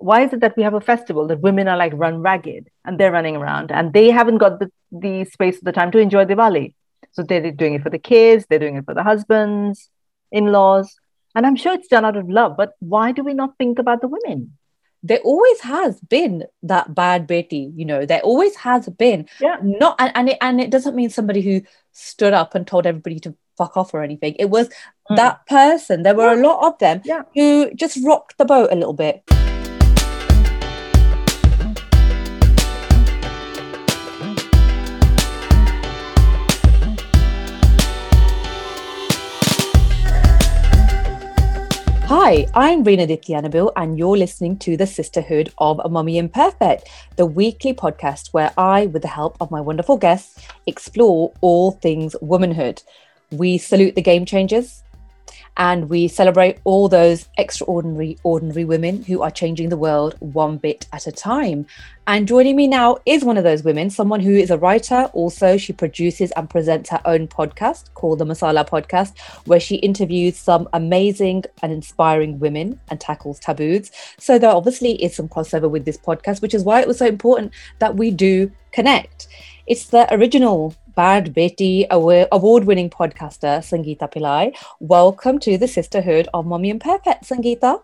why is it that we have a festival that women are like run ragged and they're running around and they haven't got the, the space or the time to enjoy Diwali? So they're doing it for the kids, they're doing it for the husbands, in laws. And I'm sure it's done out of love, but why do we not think about the women? There always has been that bad beti, you know, there always has been. Yeah. Not and, and it and it doesn't mean somebody who stood up and told everybody to fuck off or anything. It was mm. that person. There were yeah. a lot of them yeah. who just rocked the boat a little bit. Hi, I'm Rena Dityanabul, and you're listening to the Sisterhood of a Mummy Imperfect, the weekly podcast where I, with the help of my wonderful guests, explore all things womanhood. We salute the game changers, and we celebrate all those extraordinary, ordinary women who are changing the world one bit at a time. And joining me now is one of those women, someone who is a writer. Also, she produces and presents her own podcast called the Masala Podcast, where she interviews some amazing and inspiring women and tackles taboos. So, there obviously is some crossover with this podcast, which is why it was so important that we do connect. It's the original Bad Beti award winning podcaster, Sangeeta Pillai. Welcome to the Sisterhood of Mummy Imperfect, Sangeeta.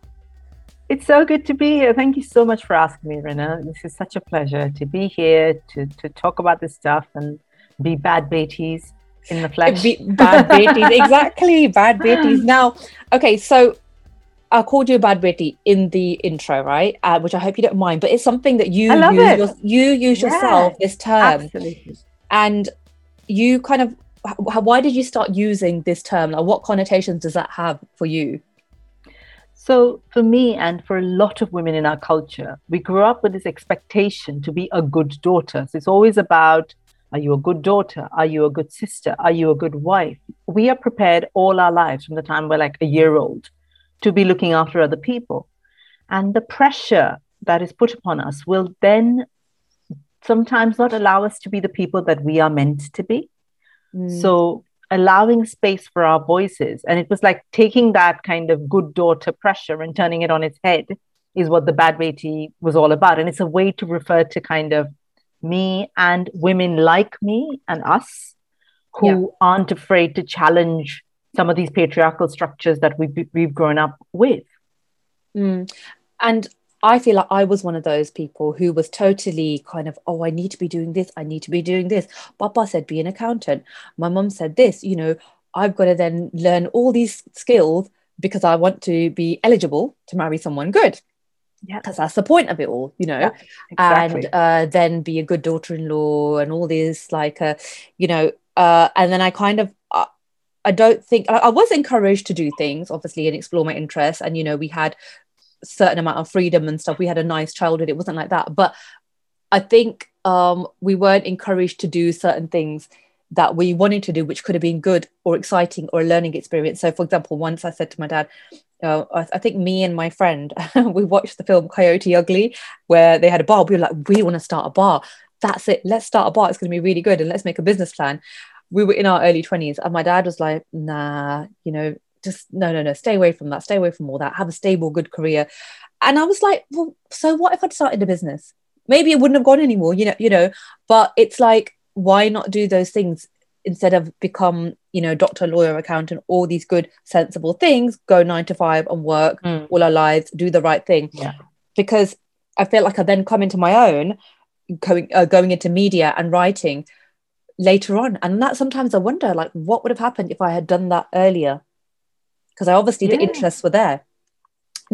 It's so good to be here. Thank you so much for asking me, Rena. This is such a pleasure to be here to, to talk about this stuff and be bad betis in the flesh. Be bad betis, exactly. Bad betis. Now, okay, so I called you a bad beti in the intro, right? Uh, which I hope you don't mind, but it's something that you use, your, you use yeah, yourself this term. Absolutely. And you kind of why did you start using this term? Like what connotations does that have for you? So for me and for a lot of women in our culture we grew up with this expectation to be a good daughter. So it's always about are you a good daughter? Are you a good sister? Are you a good wife? We are prepared all our lives from the time we're like a year old to be looking after other people. And the pressure that is put upon us will then sometimes not allow us to be the people that we are meant to be. Mm. So allowing space for our voices. And it was like taking that kind of good daughter pressure and turning it on its head is what the bad beti was all about. And it's a way to refer to kind of me and women like me and us who yeah. aren't afraid to challenge some of these patriarchal structures that we've, we've grown up with. Mm. And I feel like I was one of those people who was totally kind of, oh, I need to be doing this, I need to be doing this. Papa said, be an accountant. My mom said this, you know, I've got to then learn all these skills because I want to be eligible to marry someone good. Yeah. Because that's the point of it all, you know, yeah, exactly. and uh, then be a good daughter in law and all this, like, uh, you know, uh, and then I kind of, uh, I don't think I, I was encouraged to do things, obviously, and explore my interests. And, you know, we had certain amount of freedom and stuff. We had a nice childhood. It wasn't like that. But I think um, we weren't encouraged to do certain things that we wanted to do, which could have been good or exciting or a learning experience. So, for example, once I said to my dad, uh, I, I, think me and my friend, we watched the film Coyote Ugly, where they had a bar. We were like, we want to start a bar. That's it. Let's start a bar. It's going to be really good. And let's make a business plan. We were in our early 20s. And my dad was like, nah, you know, just no no no stay away from that stay away from all that have a stable good career. And i was like well so what if i'd started a business? Maybe it wouldn't have gone anymore you know you know but it's like why not do those things instead of become you know doctor lawyer accountant all these good sensible things go nine to five and work mm. all our lives do the right thing? Yeah. because i feel like i then come into my own going uh, going into media and writing later on. And that sometimes i wonder like what would have happened if i had done that earlier because obviously yeah. the interests were there.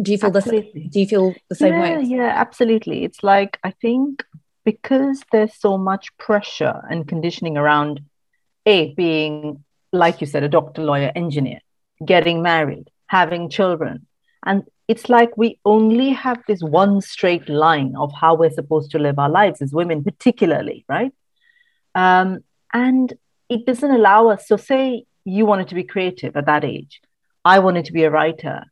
Do you feel absolutely. the do you feel the same yeah, way yeah absolutely. It's like i think because there's so much pressure and conditioning around a being like you said a doctor lawyer engineer getting married having children. And it's like we only have this one straight line of how we're supposed to live our lives as women particularly right? Um, and it doesn't allow us so say you wanted to be creative at that age I wanted to be a writer.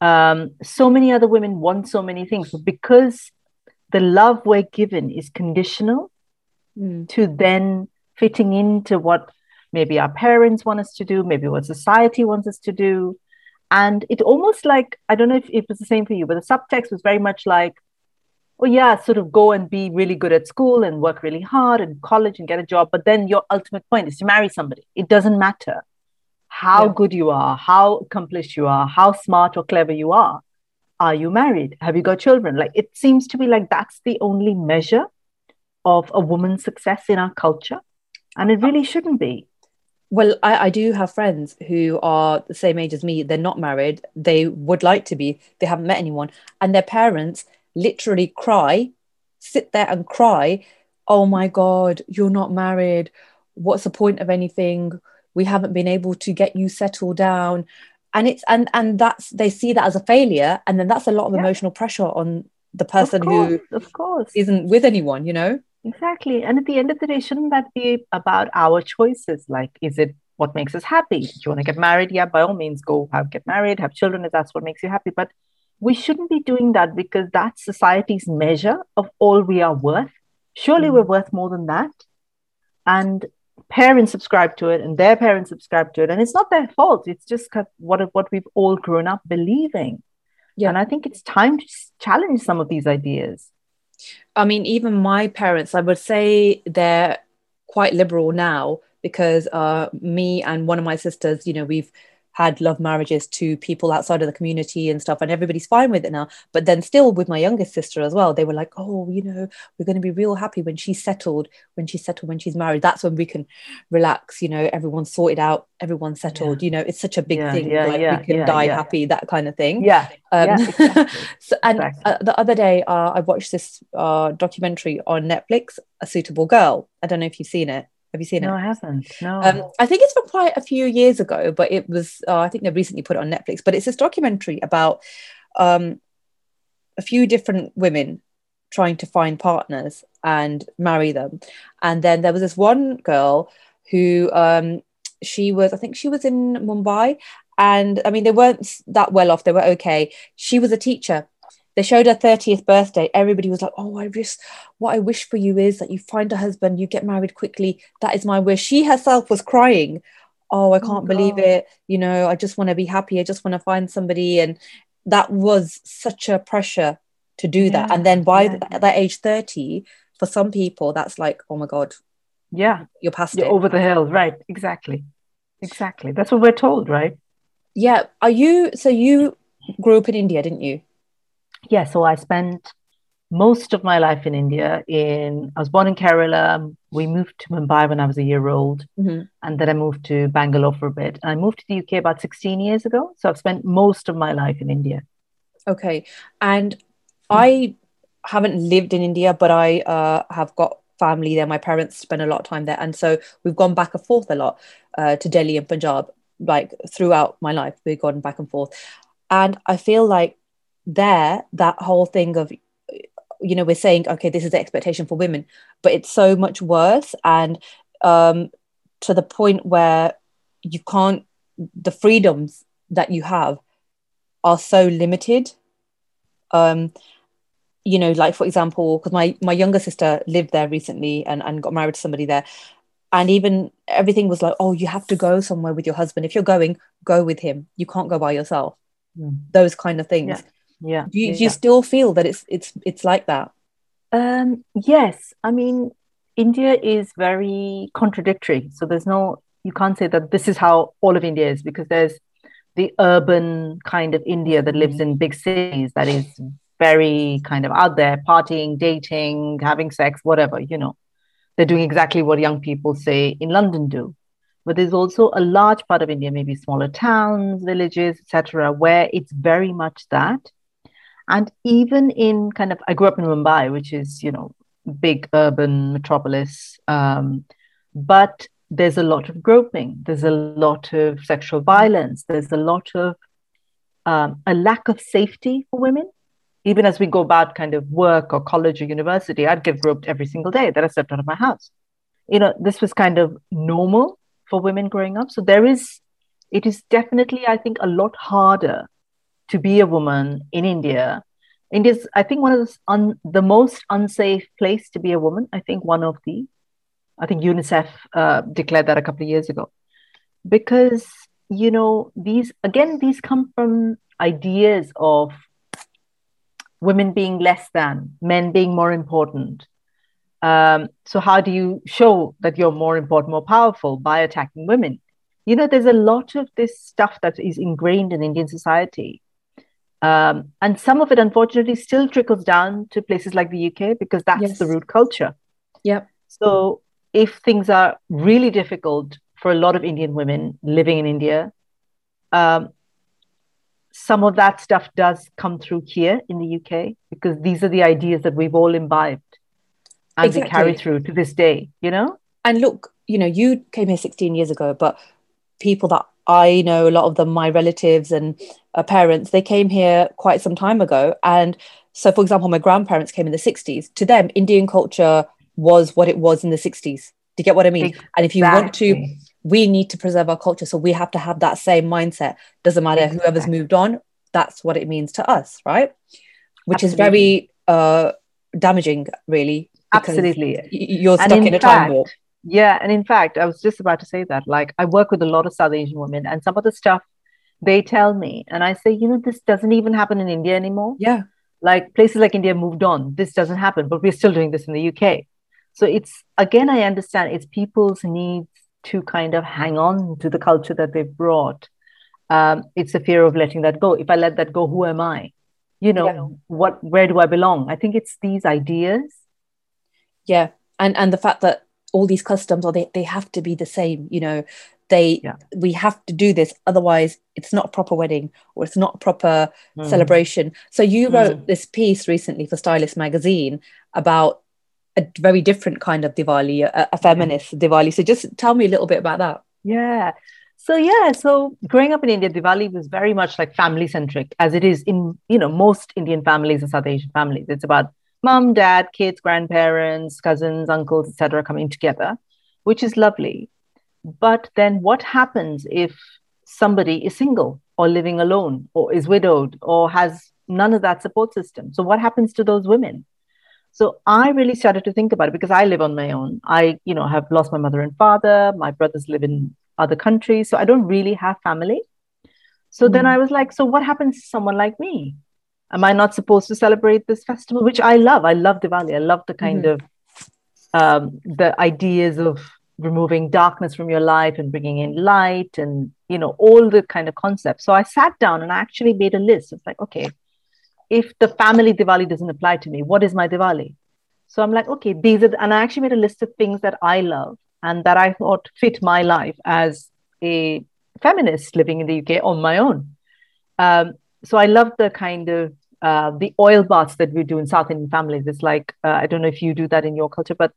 Um, so many other women want so many things, but because the love we're given is conditional mm. to then fitting into what maybe our parents want us to do, maybe what society wants us to do. And it almost like, I don't know if it was the same for you, but the subtext was very much like oh yeah, sort of go and be really good at school and work really hard and college and get a job. But then your ultimate point is to marry somebody. It doesn't matter how yeah. good you are, how accomplished you are, how smart or clever you are. Are you married? Have you got children? Like it seems to be like that's the only measure of a woman's success in our culture. And it really shouldn't be. Well, I, I, do have friends who are the same age as me. They're not married. They would like to be. They haven't met anyone. And their parents literally cry, sit there and cry. Oh my God, you're not married. What's the point of anything? We haven't been able to get you settled down. And it's and and that's they see that as a failure, and then that's a lot of yeah. emotional pressure on the person of course, who of course isn't with anyone, you know? Exactly. And at the end of the day, shouldn't that be about our choices? Like, is it what makes us happy? If you want to get married, yeah, by all means, go have get married, have children if that's what makes you happy. But we shouldn't be doing that because that's society's measure of all we are worth. Surely mm we're worth more than that. And parents subscribe to it and their parents subscribe to it. And it's not their fault. It's just what, what we've all grown up believing. Yeah. And I think it's time to challenge some of these ideas. I mean, even my parents, I would say they're quite liberal now because uh, me and one of my sisters, you know, we've had love marriages to people outside of the community and stuff and everybody's fine with it now but then still with my youngest sister as well they were like oh you know we're going to be real happy when she's settled when she's settled when she's married that's when we can relax you know everyone's sorted out everyone's settled yeah. you know it's such a big yeah, thing yeah, like yeah, we can die happy that kind of thing yeah, um, exactly. so, and exactly. uh, the other day uh, i watched this uh, documentary on netflix a suitable girl i don't know if you've seen it have you seen no, it? No, I haven't. No. Um, I think it's from quite a few years ago, but it was, uh, I think they recently put it on Netflix. But it's this documentary about um, a few different women trying to find partners and marry them. And then there was this one girl who um, she was, I think she was in Mumbai. And I mean, they weren't that well off, they were okay. She was a teacher they showed her 30th birthday. Everybody was like oh i wish what i wish for you is that you find a husband you get married quickly. That is my wish. She herself was crying. Oh i oh, can't oh, believe it. You know i just want to be happy. I just want to find somebody. And that was such a pressure to do yeah, that and then by yeah. th- that age 30 for some people that's like oh my god yeah. you're past you're it. over the hill. Right. Exactly. Exactly. That's what we're told right? Yeah. Are you so you grew up in india didn't you yeah, so I spent most of my life in India. In I was born in Kerala. We moved to Mumbai when I was a year old, mm-hmm. and then I moved to Bangalore for a bit. And I moved to the UK about 16 years ago. So I've spent most of my life in India. Okay, and I haven't lived in India, but I uh, have got family there. My parents spend a lot of time there, and so we've gone back and forth a lot uh, to Delhi and Punjab. Like throughout my life, we've gone back and forth, and I feel like there that whole thing of you know we're saying okay this is the expectation for women but it's so much worse. And um to the point where you can't the freedoms that you have are so limited. Um you know like for example because my my younger sister lived there recently and, and got married to somebody there. And even everything was like oh you have to go somewhere with your husband. If you're going go with him. You can't go by yourself. Mm. those kind of things. Yeah yeah do you, yeah. do you still feel that it's it's it's like that? Um yes. I mean india is very contradictory. So there's no you can't say that this is how all of india is because there's the urban kind of india that lives in big cities that is very kind of out there partying dating having sex whatever you know. They're doing exactly what young people say in london do. But there's also a large part of india maybe smaller towns villages etc where it's very much that and even in kind of, I grew up in Mumbai, which is, you know, big urban metropolis. Um, but there's a lot of groping, there's a lot of sexual violence, there's a lot of um, a lack of safety for women. Even as we go about kind of work or college or university, I'd get groped every single day that I stepped out of my house. You know, this was kind of normal for women growing up. So there is, it is definitely, I think, a lot harder to be a woman in India. India's, I think, one of the, un, the most unsafe place to be a woman. I think one of the, I think UNICEF uh, declared that a couple of years ago, because you know these again these come from ideas of women being less than, men being more important. Um, so, how do you show that you're more important, more powerful by attacking women? You know, there's a lot of this stuff that is ingrained in Indian society. Um, and some of it, unfortunately, still trickles down to places like the UK because that's yes. the root culture. Yep. So, if things are really difficult for a lot of Indian women living in India, um, some of that stuff does come through here in the UK because these are the ideas that we've all imbibed and exactly. we carry through to this day, you know? And look, you know, you came here 16 years ago, but people that I know, a lot of them, my relatives and uh, parents, they came here quite some time ago. And so, for example, my grandparents came in the 60s. To them, Indian culture was what it was in the 60s. Do you get what I mean? Exactly. And if you want to we need to preserve our culture. So we have to have that same mindset. Doesn't matter exactly. whoever's moved on, that's what it means to us, right? Which Absolutely. is very uh, damaging, really. Absolutely. You're stuck in, in, a time warp. Yeah. And in fact, I was just about to say that. Like, I work with a lot of South Asian women, and some of the stuff they tell me, and I say, you know, this doesn't even happen in India anymore. Yeah. Like, places like India moved on. This doesn't happen, but we're still doing this in the UK. So it's, again, I understand it's people's needs to kind of hang on to the culture that they've brought. Um, it's a fear of letting that go. If I let that go, who am I? You know, yeah. what where do I belong? I think it's these ideas. Yeah. And and the fact that all these customs or they, they have to be the same, you know, they yeah. we have to do this, otherwise it's not a proper wedding or it's not a proper mm. celebration. So you wrote mm. this piece recently for Stylist magazine about a very different kind of Diwali, a, a feminist Diwali. So just tell me a little bit about that. Yeah. So yeah, so growing up in India, Diwali was very much like family centric, as it is in you know most Indian families and South Asian families. It's about mom, dad, kids, grandparents, cousins, uncles, etc., coming together, which is lovely. But then, what happens if somebody is single or living alone or is widowed or has none of that support system? So what happens to those women? So I really started to think about it because I live on my own. I, you know, have lost my mother and father. My brothers live in other countries. So I don't really have family. So mm. then I was like, so what happens to someone like me? Am I not supposed to celebrate this festival, which I love? I love Diwali. I love the kind mm-hmm. of um, the ideas of removing darkness from your life and bringing in light and you know all the kind of concepts so i sat down and i actually made a list it's like okay if the family Diwali doesn't apply to me, what is my Diwali? So I'm like, okay, these are, the, and I actually made a list of things that I love and that I thought fit my life as a feminist living in the UK on my own. Um, so I love the kind of uh, the oil baths that we do in South Indian families. It's like uh, I don't know if you do that in your culture, but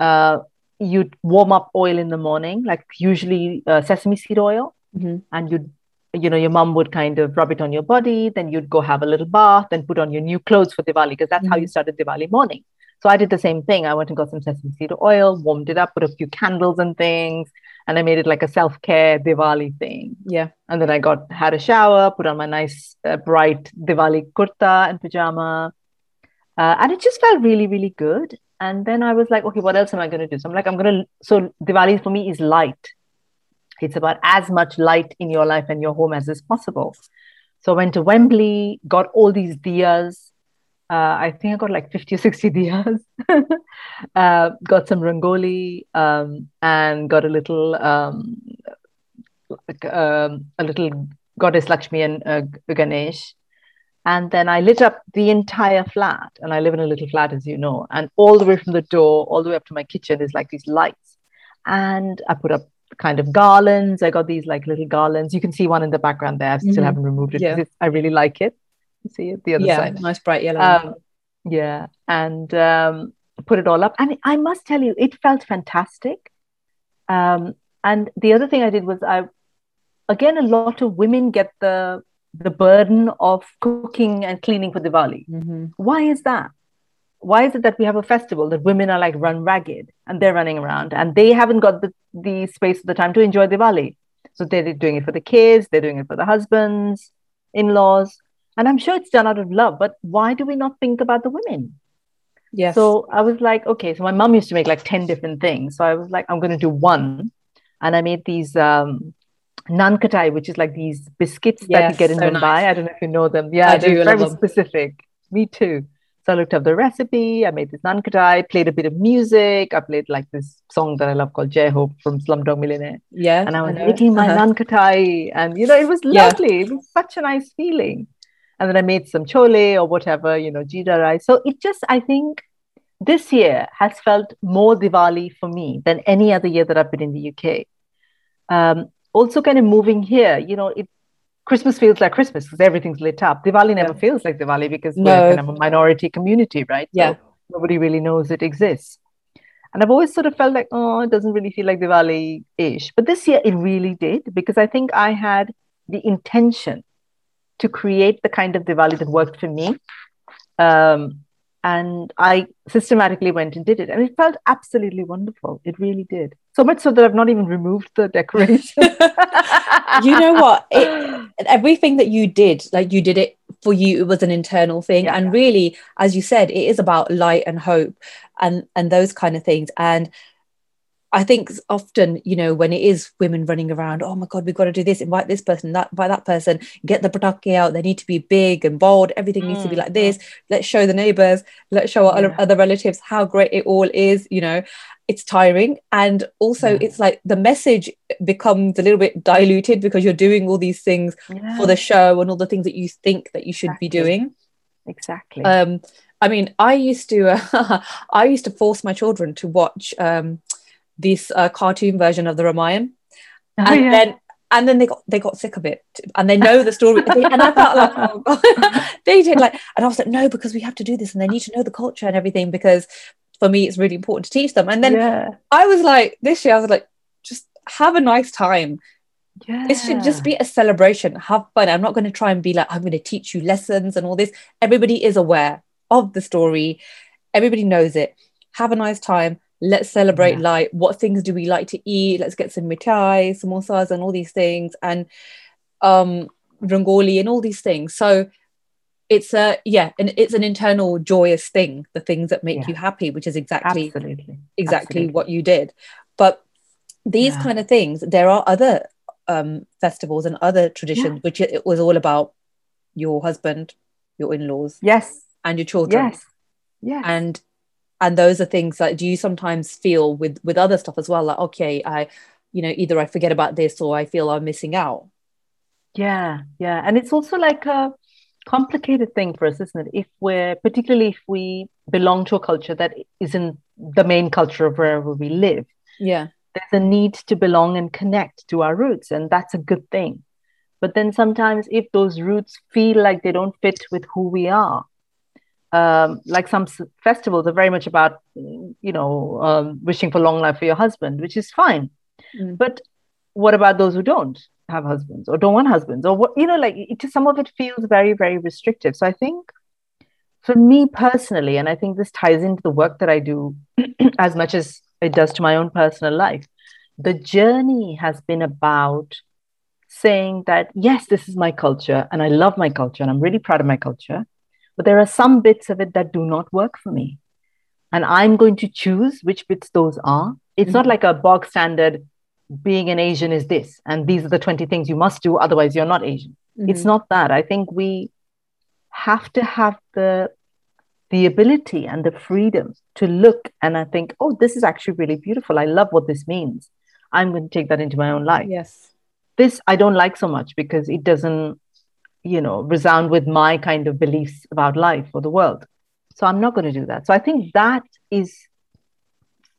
uh, you warm up oil in the morning, like usually uh, sesame seed oil, mm-hmm. and you'd you know, your mom would kind of rub it on your body, then you'd go have a little bath, then put on your new clothes for Diwali, because that's mm-hmm. how you started Diwali morning. So I did the same thing. I went and got some sesame seed oil, warmed it up, put a few candles and things, and I made it like a self care Diwali thing. Yeah. And then I got had a shower, put on my nice uh, bright Diwali kurta and pajama, uh, and it just felt really really good. And then I was like, okay, what else am I going to do? So I'm like, I'm going to. So Diwali for me is light. It's about as much light in your life and your home as is possible. So I went to Wembley, got all these diyas. Uh, I think I got like 50 or 60 diyas. uh, got some rangoli um, and got a little um, like, um, a little goddess Lakshmi and uh, Ganesh. And then I lit up the entire flat. And I live in a little flat, as you know. And all the way from the door, all the way up to my kitchen, is like these lights. And I put up kind of garlands. I got these like little garlands. You can see one in the background there. I still mm-hmm. haven't removed it yeah. I really like it. See it the other yeah, side. Nice bright yellow. Um, yeah, and um, put it all up. And I must tell you, it felt fantastic. Um, and the other thing I did was I, again, a lot of women get the the burden of cooking and cleaning for Diwali. Mm-hmm. Why is that? why is it that we have a festival that women are like run ragged and they're running around and they haven't got the, the space or the time to enjoy Diwali? So they're doing it for the kids, they're doing it for the husbands, in laws. And I'm sure it's done out of love, but why do we not think about the women? Yes. So I was like, okay, so my mom used to make like 10 different things. So I was like, I'm going to do one. And I made these um, naan khatai, which is like these biscuits yes, that you get in so Mumbai. Nice. I don't know if you know them. Yeah, I they're very specific me too. So I looked up the recipe. I made this nankatai, played a bit of music. I played like this song that I love called Jai Ho from Slumdog Millionaire. Yeah. And I was I making my uh-huh. naan khatai. And, you know, it was lovely. Yeah. It was such a nice feeling. And then I made some chole or whatever, you know, jeera rice. So it just, I think this year has felt more Diwali for me than any other year that I've been in the UK. Um, also, kind of moving here, you know, it Christmas feels like Christmas because everything's lit up. Diwali never yeah. feels like Diwali because no. we're kind of a minority community, right? Yeah. So nobody really knows it exists. And I've always sort of felt like, oh, it doesn't really feel like Diwali ish. But this year it really did because I think I had the intention to create the kind of Diwali that worked for me. Um, and I systematically went and did it. And it felt absolutely wonderful. It really did. So much so that I've not even removed the decoration. you know what? It, everything that you did, like you did it for you, it was an internal thing. Yeah, and yeah. really, as you said, it is about light and hope and and those kind of things. And I think often, you know, when it is women running around, oh my God, we've got to do this, invite this person, that by that person, get the patake out. They need to be big and bold. Everything mm. needs to be mm, like this. Let's show the neighbors, let's show our yeah. other relatives how great it all is, you know. It's tiring. And also yeah. it's like the message becomes a little bit diluted because you're doing all these things yeah. for the show and all the things that you think that you should exactly. be doing. Exactly. Um, I mean, I used to, uh, I used to force my children to watch um, this uh, cartoon version of the Ramayan. Oh, and yeah. then and then they got they got sick of it and they know the story and I felt like oh God. they did like and I was like no because we have to do this and they need to know the culture and everything because for me it's really important to teach them and then yeah. I was like this year I was like just have a nice time yeah. This should just be a celebration. Have fun. I'm not going to try and be like, I'm going to teach you lessons and all this. Everybody is aware of the story. Everybody knows it. Have a nice time let's celebrate yeah. like what things do we like to eat let's get some mithai samosas and all these things and um rangoli and all these things so it's a yeah and it's an internal joyous thing the things that make yeah. you happy which is exactly Absolutely. exactly Absolutely. what you did but these yeah. kind of things there are other um festivals and other traditions which it was all about your husband your in-laws yes and your children yes yes and and those are things that do you sometimes feel with with other stuff as well like okay i you know either i forget about this or i feel i'm missing out. Yeah yeah. And it's also like a complicated thing for us isn't it? If we're particularly if we belong to a culture that isn't the main culture of wherever we live. Yeah. There's a need to belong and connect to our roots and that's a good thing. But then sometimes if those roots feel like they don't fit with who we are um, like some festivals are very much about you know um, wishing for long life for your husband which is fine. Mm. but what about those who don't have husbands or don't want husbands or what you know like it, some of it feels very very restrictive. So i think for me personally and i think this ties into the work that i do as much as it does to my own personal life the journey has been about saying that yes this is my culture and i love my culture and i'm really proud of my culture but there are some bits of it that do not work for me. And I'm going to choose which bits those are. It's mm-hmm. not like a bog standard being an Asian is this, and these are the 20 things you must do, otherwise, you're not Asian. Mm-hmm. It's not that. I think we have to have the the ability and the freedom to look and I think, oh, this is actually really beautiful. I love what this means. I'm going to take that into my own life. Yes. This I don't like so much because it doesn't you know resound with my kind of beliefs about life or the world. So i'm not going to do that. So i think that is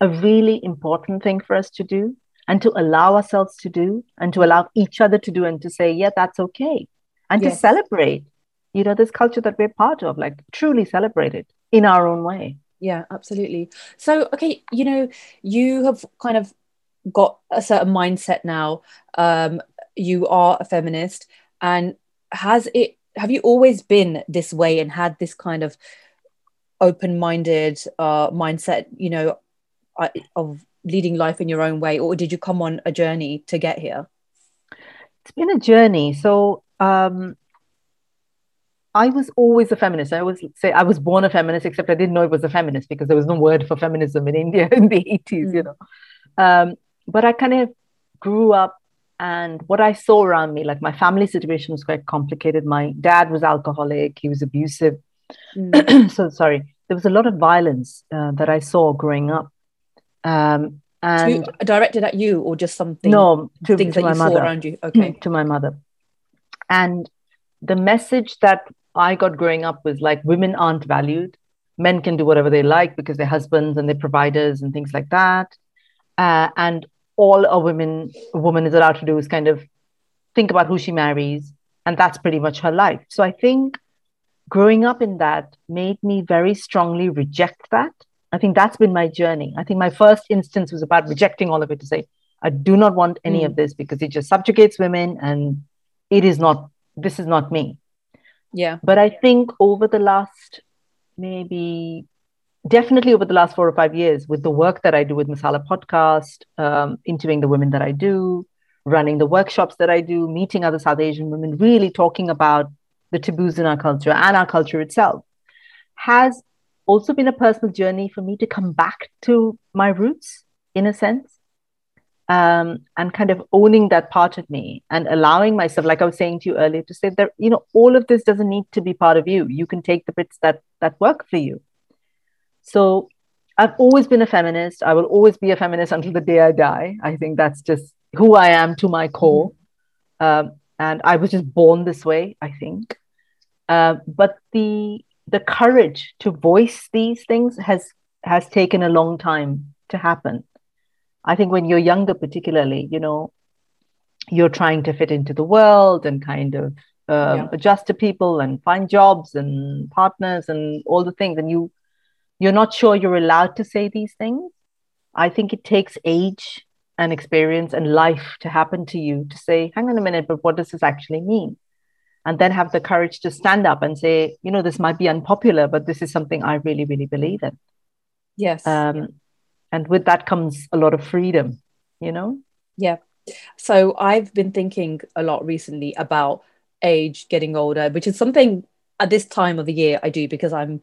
a really important thing for us to do and to allow ourselves to do and to allow each other to do and to say yeah that's okay. And yes. to celebrate you know this culture that we're part of like truly celebrate it in our own way. Yeah absolutely. So okay you know you have kind of got a certain mindset now. Um you are a feminist and has it have you always been this way and had this kind of open-minded uh, mindset you know uh, of leading life in your own way or did you come on a journey to get here it's been a journey so um, I was always a feminist. I always say I was born a feminist, except I didn't know it was a feminist because there was no word for feminism in India in the 80s, mm. you know. Um, but I kind of grew up and what I saw around me, like my family situation was quite complicated. My dad was alcoholic, he was abusive. Mm. so sorry, there was a lot of violence uh, that I saw growing up. Um, and to, directed at you or just something? No, to, things to that you mother. saw around you. Okay, to my mother. And the message that I got growing up was like women aren't valued. Men can do whatever they like because they're husbands and they're providers and things like that. Uh, and all a woman a woman is allowed to do is kind of think about who she marries, and that's pretty much her life. So I think growing up in that made me very strongly reject that. I think that's been my journey. I think my first instance was about rejecting all of it to say, I do not want any mm. of this because it just subjugates women and it is not, this is not me. Yeah. But I think over the last maybe definitely over the last four or five years with the work that I do with Masala podcast, um, interviewing the women that I do, running the workshops that I do, meeting other South Asian women, really talking about the taboos in our culture and our culture itself, has also been a personal journey for me to come back to my roots in a sense. Um, and kind of owning that part of me and allowing myself, like I was saying to you earlier, to say that you know all of this doesn't need to be part of you. You can take the bits that that work for you so I've always been a feminist. I will always be a feminist until the day I die. I think that's just who I am to my core. Mm-hmm. Um, and I was just born this way, I think. Uh, but the the courage to voice these things has has taken a long time to happen. I think when you're younger, particularly, you know, you're trying to fit into the world and kind of um, yeah. adjust to people and find jobs and partners and all the things, and you you're not sure you're allowed to say these things. I think it takes age and experience and life to happen to you to say, hang on a minute, but what does this actually mean? And then have the courage to stand up and say, you know, this might be unpopular, but this is something I really, really believe in. Yes. Um, and with that comes a lot of freedom, you know? Yeah. So I've been thinking a lot recently about age getting older, which is something at this time of the year I do because I'm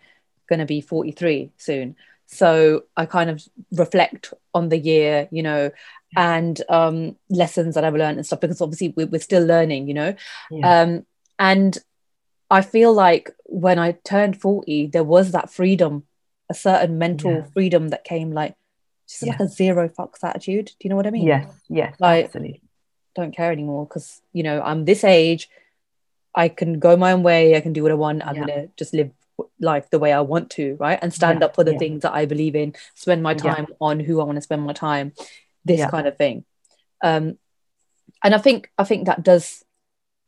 going to be 43 soon so i kind of reflect on the year you know and um, lessons that i've learned and stuff because obviously we're, we're still learning you know yeah. um, and i feel like when i turned 40 there was that freedom a certain mental yeah. freedom that came like just yeah. like a zero fucks attitude do you know what i mean yes yes like absolutely. don't care anymore because you know i'm this age i can go my own way i can do what i want i'm gonna just live life the way I want to, right? And stand yeah, up for the yeah. things that I believe in, spend my time yeah. on who I want to spend my time, this kind of thing. Um, and I think I think that does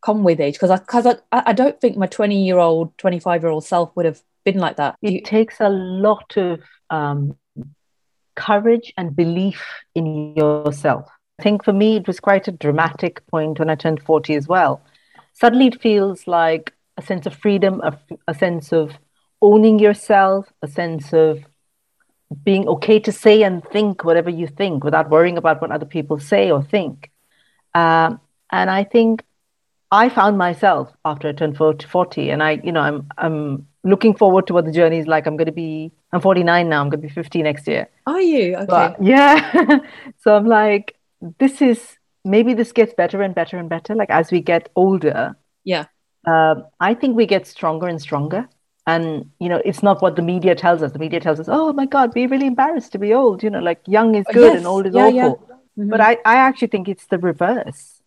come with age because I because I, I don't think my 20 year old 25 year old self would have been like that it you, takes a lot of um, courage and belief in yourself i think for me it was quite a dramatic point when i turned 40 as well suddenly it feels like a sense of freedom, a, a sense of owning yourself, a sense of being okay to say and think whatever you think without worrying about what other people say or think. Um, and I think I found myself after I turned 40, and I, you know, I'm I'm looking forward to what the journey is like. I'm going to be, I'm 49 now. I'm going to be 50 next year. Are you? Okay. But, yeah. so I'm like, this is maybe this gets better and better and better. Like as we get older. Yeah uh, I think we get stronger and stronger. And you know, it's not what the media tells us. The media tells us, "Oh my God, be really embarrassed to be old." You know, like young is good yes. and old is yeah, awful. Yeah. Mm-hmm. But I, I actually think it's the reverse.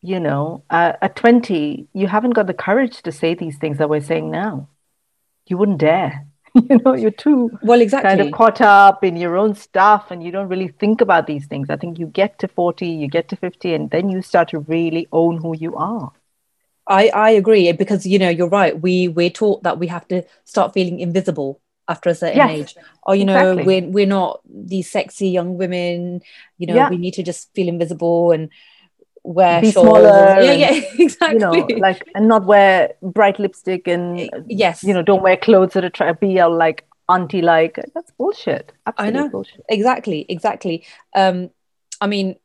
You know, uh, at twenty, you haven't got the courage to say these things that we're saying now. You wouldn't dare. you know, you're too well exactly kind of caught up in your own stuff, and you don't really think about these things. I think you get to forty, you get to fifty, and then you start to really own who you are. I I agree because you know you're right. We we're taught that we have to start feeling invisible after a certain yes, age. Or you know exactly. we're we're not these sexy young women. You know yeah. we need to just feel invisible and wear be smaller. Yeah, yeah, exactly. You know, like and not wear bright lipstick and eh, yes, you know, don't wear clothes that are try be all like auntie like. That's bullshit. Absolutely I know bullshit. exactly, exactly. Um, I mean,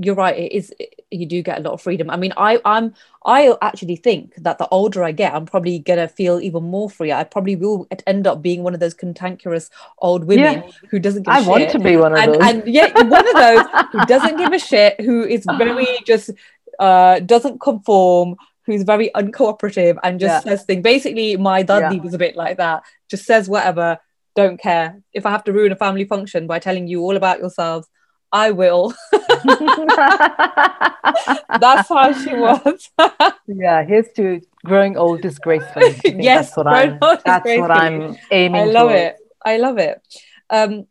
you're right it is you do get a lot of freedom i mean i i'm i actually think that the older i get i'm probably gonna feel even more free i probably will end up being one of those cantankerous old women yeah. who doesn't give i want to be one of and, those and yeah one of those who doesn't give a shit who is very just uh doesn't conform who's very uncooperative and just Yeah. says things. Basically, my dadi Yeah. was a bit like that. Just says whatever, don't care. If I have to ruin a family function by telling you all about yourselves, I will. That's how she was. yeah, here's to growing old disgracefully. Yes, that's what I'm. That's what I'm aiming. I love towards. it. I love it. Um,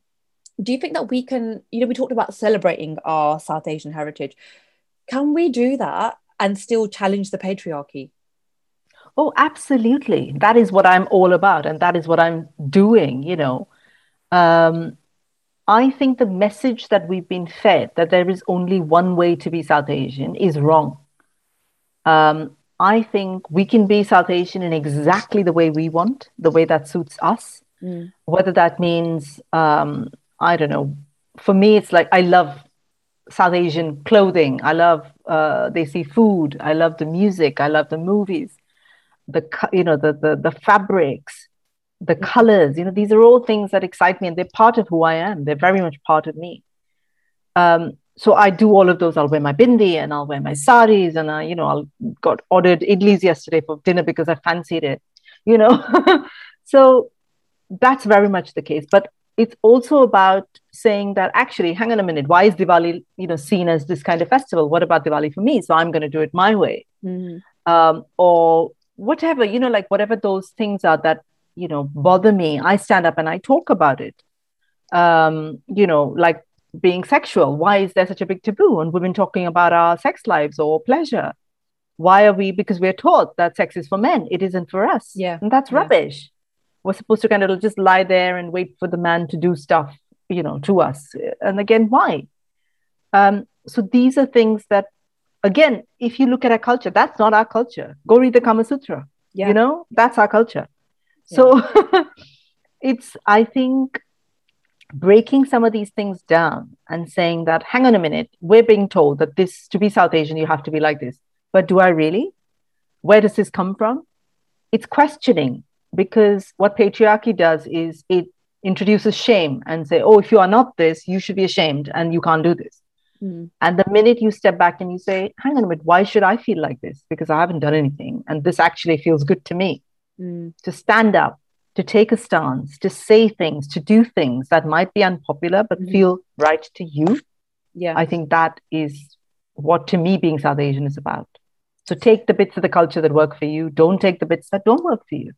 do you think that we can, you know, we talked about celebrating our South Asian heritage. Can we do that and still challenge the patriarchy? Oh, absolutely. That is what I'm all about, and that is what I'm doing. You know, um, I think the message that we've been fed that there is only one way to be South Asian is wrong. Um, I think we can be South Asian in exactly the way we want, the way that suits us. Whether that means, um, I don't know. For me, it's like I love South Asian clothing. I love uh, desi food. I love the music. I love the movies. The you know the the the fabrics, the colors. You know these are all things that excite me, and they're part of who I am. They're very much part of me. Um, so I do all of those. I'll wear my bindi and I'll wear my saris, and I you know I'll got ordered idlis yesterday for dinner because I fancied it. You know, so that's very much the case. But it's also about saying that actually, hang on a minute, why is Diwali, you know, seen as this kind of festival? What about Diwali for me? So I'm going to do it my way. Um, or whatever, you know, like whatever those things are that, you know, bother me, I stand up and I talk about it. Um, you know, like being sexual. Why is there such a big taboo on women talking about our sex lives or pleasure? Why are we? Because we're taught that sex is for men, it isn't for us. Yeah. And that's Yeah. rubbish. We're supposed to kind of just lie there and wait for the man to do stuff, you know, to us. And again, why? Um, so these are things that, again, if you look at our culture, that's not our culture. Go read the Kama Sutra. Yeah. You know, that's our culture. So it's, I think, breaking some of these things down and saying that, hang on a minute, we're being told that this, to be South Asian, you have to be like this. But do I really? Where does this come from? It's questioning because what patriarchy does is it introduces shame and say, oh, if you are not this, you should be ashamed and you can't do this. Mm. And the minute you step back and you say, hang on a minute, why should I feel like this? Because I haven't done anything. And this actually feels good to me Mm. to stand up, to take a stance, to say things, to do things that might be unpopular but Mhm. feel right to you. Yeah. I think that is what to me being South Asian is about. So take the bits of the culture that work for you, don't take the bits that don't work for you.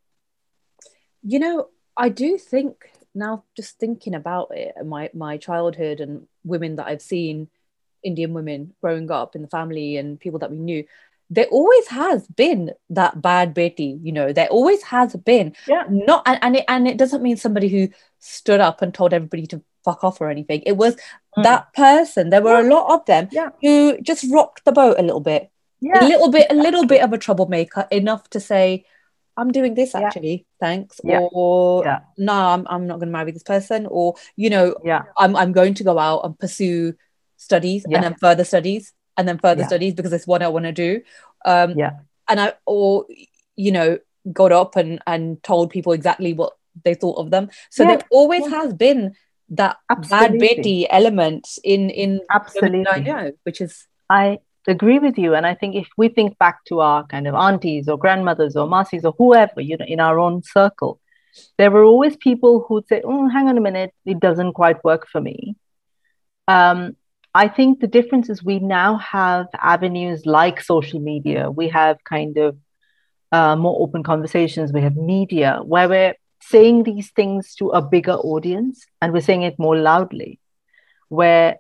you know i do think now just thinking about it my my childhood and women that i've seen indian women growing up in the family and people that we knew there always has been that bad beti you know there always has been Yeah. not and, and it and it doesn't mean somebody who stood up and told everybody to fuck off or anything it was Mm. that person there were a lot of them Yeah. who just rocked the boat a little bit a little bit a little bit of a troublemaker enough to say i'm doing this Yeah. actually thanks Yeah. or Yeah. no i'm, I'm not going to marry this person or you know Yeah. I'm, I'm going to go out and pursue studies Yeah. and then further studies and then further Yeah. studies because it's what i want to do um Yeah. and i or you know got up and and told people exactly what they thought of them so Yeah. there always Yeah. has been that bad Absolutely. beti element in in Absolutely. i know which is I agree with you. And I think if we think back to our kind of aunties or grandmothers or masis or whoever, you know, in our own circle, there were always people who'd say, oh, hang on a minute, it doesn't quite work for me. Um, I think the difference is we now have avenues like social media. We have kind of uh, more open conversations. We have media where we're saying these things to a bigger audience and we're saying it more loudly. Where,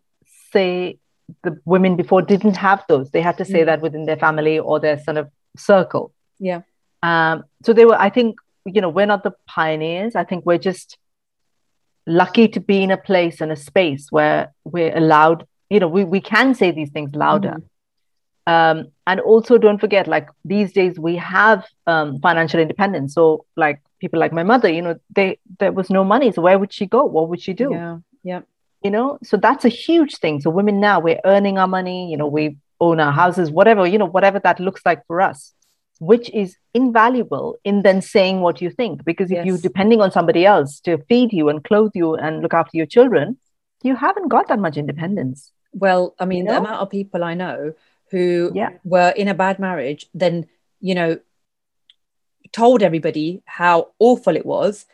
say, the women before didn't have those. They had to say Mm. that within their family or their sort of circle. Yeah. Um, so they were, I think, you know, we're not the pioneers. I think we're just lucky to be in a place and a space where we're allowed, you know, we, we can say these things louder. Um, and also don't forget, like these days we have um, financial independence. So like people like my mother, you know, they there was no money. So where would she go? What would she do? yeah yeah you know so that's a huge thing so women now we're earning our money you know we own our houses whatever you know whatever that looks like for us which is invaluable in then saying what you think because if you're depending on somebody else to feed you and clothe you and look after your children you haven't got that much independence Well, I mean, the know? amount of people I know who Yeah. were in a bad marriage, then you know, told everybody how awful it was.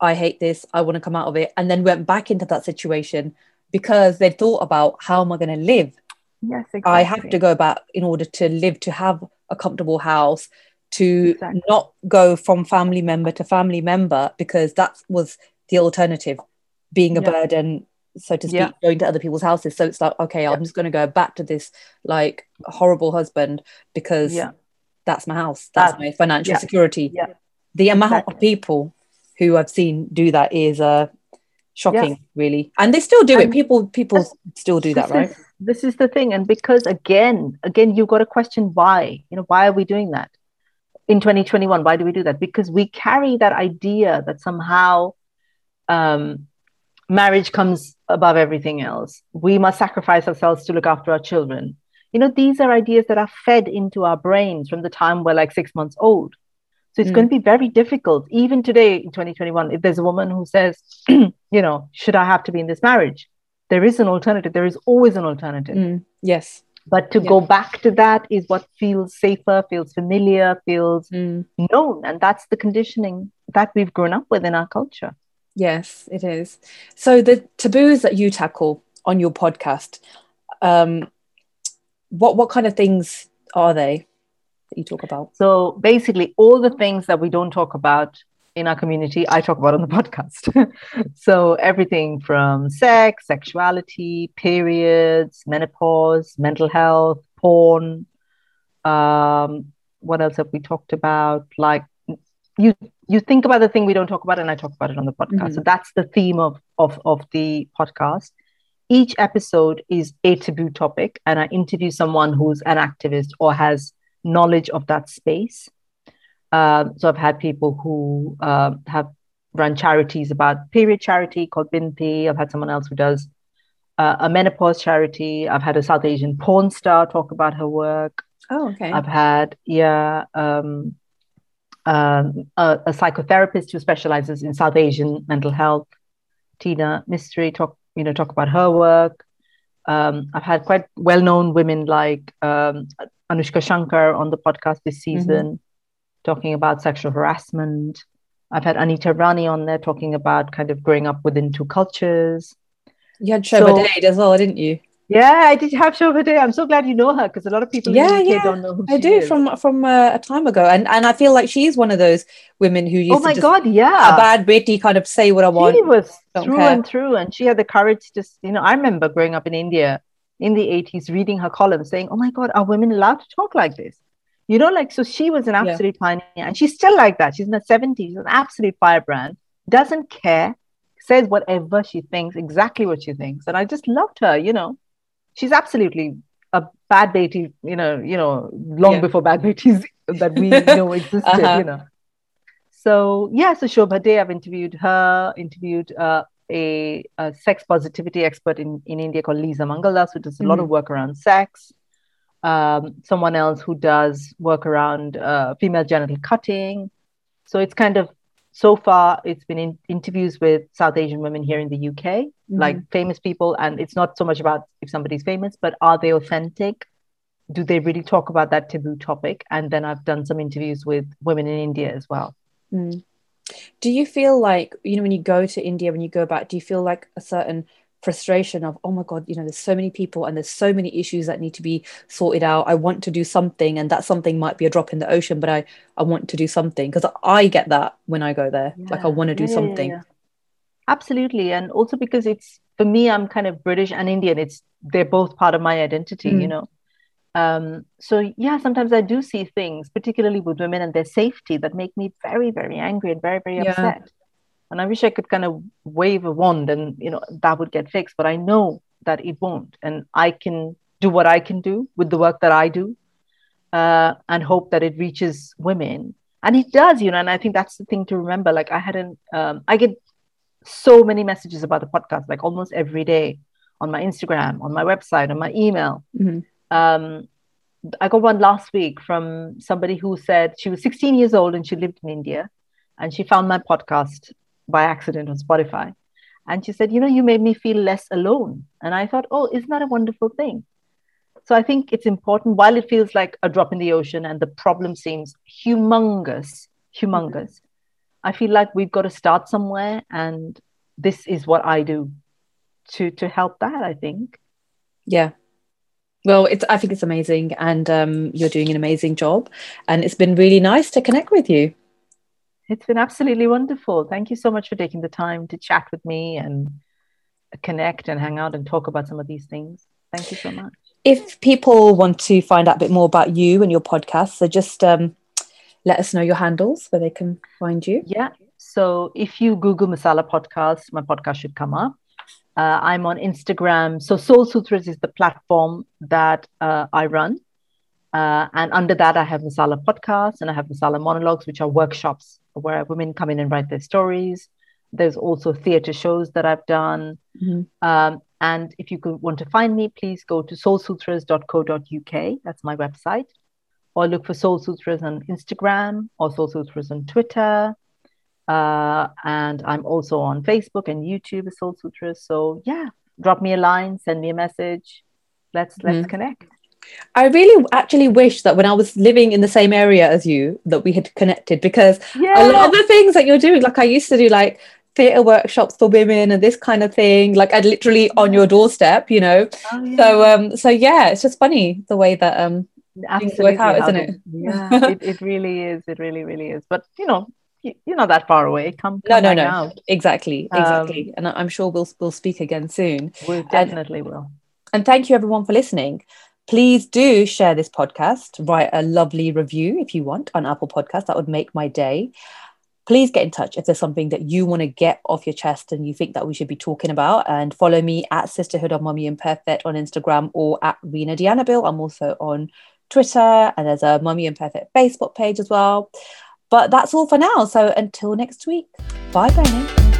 I hate this. I want to come out of it. And then went back into that situation because they thought about how am I going to live? Yes, exactly. I have to go back in order to live, to have a comfortable house, to exactly. not go from family member to family member because that was the alternative, being a yeah. burden, so to speak, yeah. going to other people's houses. So it's like, okay, yeah. I'm just going to go back to this like horrible husband because that's my house, that's my financial security. The amount exactly. of people who I've seen do that is uh, shocking, really, and they still do and it. People, people still do that, right? this is the thing and because again again you've got to question why you know why are we doing that in 2021 why do we do that because we carry that idea that somehow um, marriage comes above everything else. We must sacrifice ourselves to look after our children. You know these are ideas that are fed into our brains from the time we're like six months old. So it's mm. going to be very difficult. Even today in 2021 if there's a woman who says you know should i have to be in this marriage? There is an alternative. There is always an alternative. Mm, yes. But to yeah. go back to that is what feels safer feels familiar feels mm. known. And that's the conditioning that we've grown up with in our culture yes it is so the taboos that you tackle on your podcast um, what what kind of things are they that you talk about so basically all the things that we don't talk about in our community, I talk about on the podcast. so everything from sex, sexuality, periods, menopause, mental health, porn. Um, what else have we talked about? Like you you think about the thing we don't talk about, and I talk about it on the podcast. Mm-hmm. So that's the theme of of of the podcast. Each episode is a taboo topic, and I interview someone who's an activist or has knowledge of that space. Um, so I've had people who uh, have run charities about period charity called Binti. I've had someone else who does uh, a menopause charity. I've had a South Asian porn star talk about her work. Oh, okay. I've had yeah um, um, a, a, psychotherapist who specializes in South Asian mental health. Tina Mistry talk you know talk about her work. Um, I've had quite well-known women like um, Anoushka Shankar on the podcast this mm-hmm. season. Mm-hmm talking about sexual harassment. I've had Anita Rani on there talking about kind of growing up within two cultures. You had Shobha so, as well, didn't you? Yeah, I did have Shobhaa De. I'm so glad you know her because a lot of people yeah, yeah. don't know who I do is. from from uh, a time ago, and and I feel like she's one of those women who used oh my to god, yeah, a bad Beti kind of say what I want. She was through care. and through, and she had the courage to you know. I remember growing up in India in the 80s, reading her column, saying, "Oh my god, are women allowed to talk like this?" you know like so she was an absolute yeah. pioneer and she's still like that she's in her 70s she's an absolute firebrand doesn't care says whatever she thinks exactly what she thinks and i just loved her you know she's absolutely a bad Beti, you know you know long yeah. before bad Betis that we know existed uh-huh. you know so yeah so shobhaa de i've interviewed her interviewed uh, a, a, sex positivity expert in, in india called leeza mangaldas who does a mm-hmm. lot of work around sex um, someone else who does work around uh, female genital cutting. So it's kind of so far it's been in interviews with South Asian women here in the UK, mm-hmm. like famous people, and it's not so much about if somebody's famous, but are they authentic? Do they really talk about that taboo topic? And then I've done some interviews with women in India as well. Mm. Do you feel like you know when you go to India, when you go back, do you feel like a certain frustration of oh my god you know there's so many people and there's so many issues that need to be sorted out. I want to do something and that something might be a drop in the ocean but i i want to do something. Because i get that when i go there. Yeah. like i want to do yeah, something. yeah, absolutely. And also because it's for me i'm kind of british and indian. It's they're both part of my identity mm. you know? Um, so yeah sometimes i do see things particularly with women and their safety that make me very very angry and very very upset and i wish i could kind of wave a wand and you know that would get fixed but i know that it won't. And i can do what i can do with the work that i do uh, and hope that it reaches women. And it does you know and i think that's the thing to remember. Like i hadn't um, i get so many messages about the podcast like almost every day on my instagram on my website on my email. Mm-hmm. um, i got one last week from somebody who said she was 16 years old and she lived in india and she found my podcast by accident on Spotify. And she said, You know, you made me feel less alone. And I thought, Oh, isn't that a wonderful thing? so I think it's important while it feels like a drop in the ocean and the problem seems humongous, humongous. Mm-hmm. I feel like we've got to start somewhere and this is what I do to to help that, I think. Yeah. Well, it's I think it's amazing and um, you're doing an amazing job and it's been really nice to connect with you. It's been absolutely wonderful. Thank you so much for taking the time to chat with me and connect and hang out and talk about some of these things. Thank you so much. If people want to find out a bit more about you and your podcast, so just um, let us know your handles where they can find you. Yeah. So if you Google Masala Podcast, my podcast should come up. Uh, I'm on Instagram. So Soul Sutras is the platform that uh, I run. Uh, and under that, I have Masala Podcast and I have Masala Monologues, which are workshops where women come in and write their stories. There's also theater shows that I've done. Mm-hmm. Um, and if you could want to find me, please go to soulsutras.co.uk. That's my website. Or look for Soul Sutras on Instagram or Soul Sutras on Twitter. Uh, and I'm also on Facebook and YouTube as Soul Sutras. So yeah, drop me a line, send me a message. Let's let's mm. connect. I really actually wish that when I was living in the same area as you, that we had connected because yeah. a lot of the things that you're doing, like I used to do, like theatre workshops for women and this kind of thing, like I'd literally on your doorstep, you know. Oh, yeah. So um, so yeah, it's just funny the way that um things work out, isn't it? Yeah, it, it really is. It really, really is. But you know, you're not that far away. Come, come no, no, no. Out. Exactly, exactly. Um, and I'm sure we'll we'll speak again soon. We definitely and, will. And thank you everyone for listening. Please do share this podcast. Write a lovely review if you want on Apple Podcast. That would make my day. Please get in touch if there's something that you want to get off your chest and you think that we should be talking about. And follow me at Sisterhood of Mummy Imperfect on Instagram or at Rena Dianabil. I'm also on Twitter and there's a Mummy Imperfect Facebook page as well. But that's all for now. So until next week, bye, Benny.